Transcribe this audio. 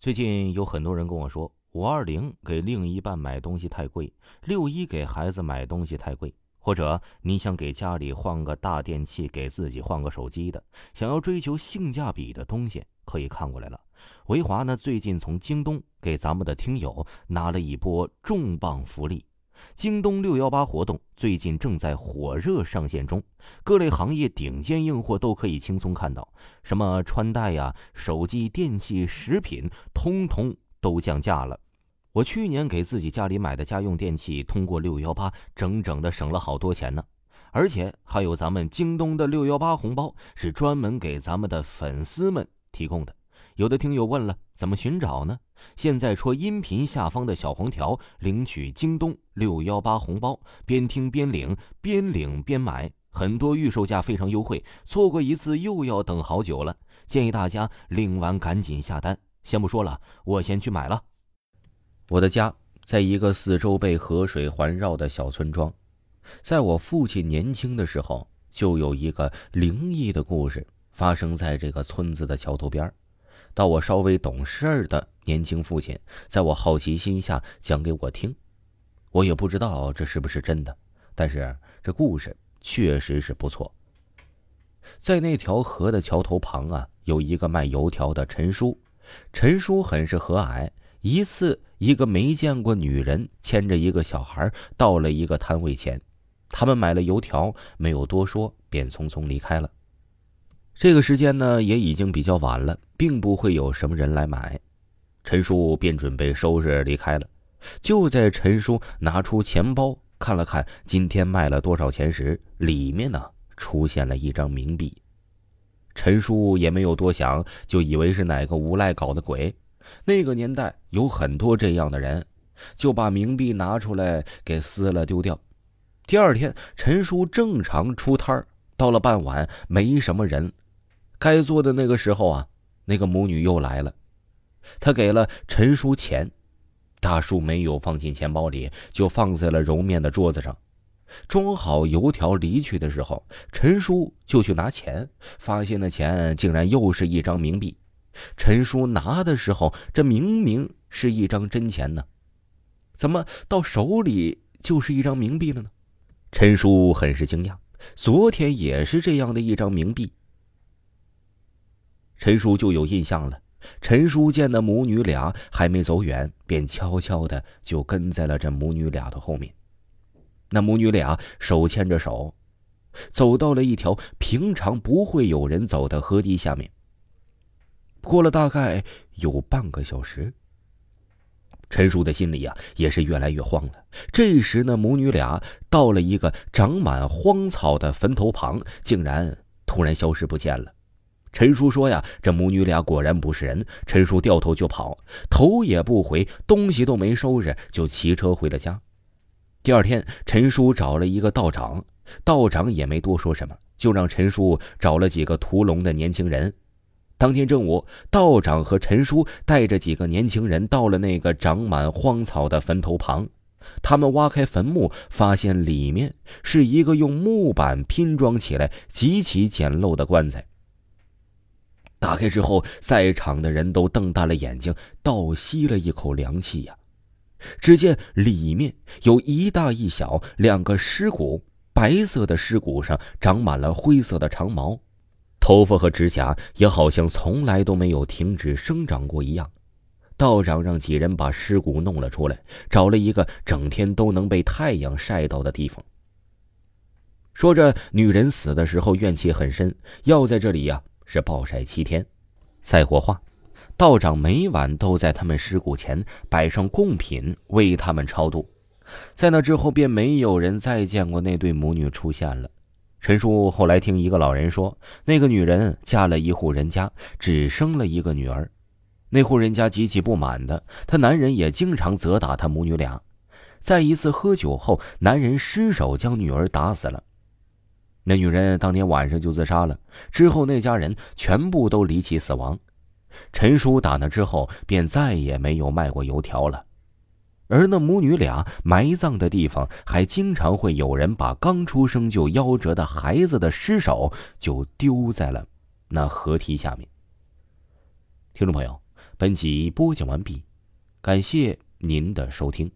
最近有很多人跟我说，五二零给另一半买东西太贵，六一给孩子买东西太贵，或者你想给家里换个大电器，给自己换个手机的，想要追求性价比的东西，可以看过来了。维华呢，最近从京东给咱们的听友拿了一波重磅福利。京东六幺八活动最近正在火热上线中，各类行业顶尖硬货都可以轻松看到，什么穿戴呀、手机、电器、食品，通通都降价了。我去年给自己家里买的家用电器，通过六幺八整整的省了好多钱呢。而且还有咱们京东的六幺八红包，是专门给咱们的粉丝们提供的。有的听友问了，怎么寻找呢？现在戳音频下方的小黄条领取京东六幺八红包，边听边领，边领边买，很多预售价非常优惠，错过一次又要等好久了。建议大家领完赶紧下单。先不说了，我先去买了。我的家在一个四周被河水环绕的小村庄，在我父亲年轻的时候，就有一个灵异的故事发生在这个村子的桥头边儿。到我稍微懂事儿的年轻父亲，在我好奇心下讲给我听，我也不知道这是不是真的，但是这故事确实是不错。在那条河的桥头旁啊，有一个卖油条的陈叔，陈叔很是和蔼。一次，一个没见过女人牵着一个小孩到了一个摊位前，他们买了油条，没有多说，便匆匆离开了。这个时间呢，也已经比较晚了，并不会有什么人来买。陈叔便准备收拾离开了。就在陈叔拿出钱包看了看今天卖了多少钱时，里面呢出现了一张冥币。陈叔也没有多想，就以为是哪个无赖搞的鬼。那个年代有很多这样的人，就把冥币拿出来给撕了丢掉。第二天，陈叔正常出摊儿，到了傍晚，没什么人。该做的那个时候啊，那个母女又来了，他给了陈叔钱，大叔没有放进钱包里，就放在了揉面的桌子上。装好油条离去的时候，陈叔就去拿钱，发现那钱竟然又是一张冥币。陈叔拿的时候，这明明是一张真钱呢，怎么到手里就是一张冥币了呢？陈叔很是惊讶，昨天也是这样的一张冥币。陈叔就有印象了。陈叔见那母女俩还没走远，便悄悄的就跟在了这母女俩的后面。那母女俩手牵着手，走到了一条平常不会有人走的河堤下面。过了大概有半个小时，陈叔的心里呀也是越来越慌了。这时，那母女俩到了一个长满荒草的坟头旁，竟然突然消失不见了。陈叔说：“呀，这母女俩果然不是人。”陈叔掉头就跑，头也不回，东西都没收拾，就骑车回了家。第二天，陈叔找了一个道长，道长也没多说什么，就让陈叔找了几个屠龙的年轻人。当天正午，道长和陈叔带着几个年轻人到了那个长满荒草的坟头旁。他们挖开坟墓，发现里面是一个用木板拼装起来、极其简陋的棺材。打开之后，在场的人都瞪大了眼睛，倒吸了一口凉气呀！只见里面有一大一小两个尸骨，白色的尸骨上长满了灰色的长毛，头发和指甲也好像从来都没有停止生长过一样。道长让几人把尸骨弄了出来，找了一个整天都能被太阳晒到的地方。说着，女人死的时候怨气很深，要在这里呀。是暴晒七天，再火化。道长每晚都在他们尸骨前摆上贡品，为他们超度。在那之后，便没有人再见过那对母女出现了。陈叔后来听一个老人说，那个女人嫁了一户人家，只生了一个女儿。那户人家极其不满的，她男人也经常责打她母女俩。在一次喝酒后，男人失手将女儿打死了。那女人当天晚上就自杀了，之后那家人全部都离奇死亡。陈叔打那之后便再也没有卖过油条了，而那母女俩埋葬的地方还经常会有人把刚出生就夭折的孩子的尸首就丢在了那河堤下面。听众朋友，本集播讲完毕，感谢您的收听。